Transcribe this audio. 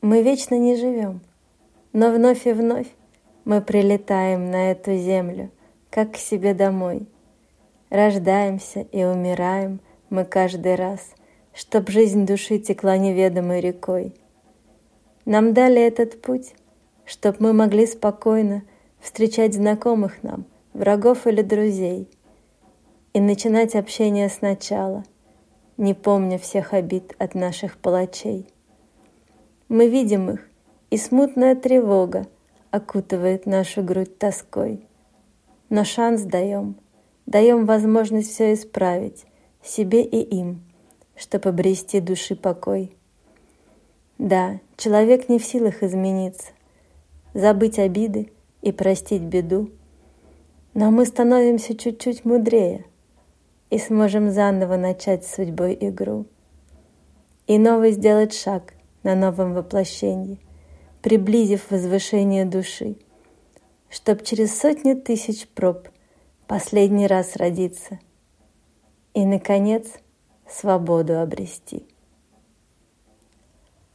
Мы вечно не живем, но вновь и вновь мы прилетаем на эту землю, как к себе домой. Рождаемся и умираем мы каждый раз, чтоб жизнь души текла неведомой рекой. Нам дали этот путь, чтоб мы могли спокойно встречать знакомых нам, врагов или друзей, и начинать общение сначала, не помня всех обид от наших палачей. Мы видим их, и смутная тревога окутывает нашу грудь тоской. Но шанс даем, даем возможность все исправить себе и им, чтобы обрести души покой. Да, человек не в силах измениться, забыть обиды и простить беду, но мы становимся чуть-чуть мудрее и сможем заново начать с судьбой игру и новый сделать шаг на новом воплощении, приблизив возвышение души, чтоб через сотни тысяч проб последний раз родиться и, наконец, свободу обрести.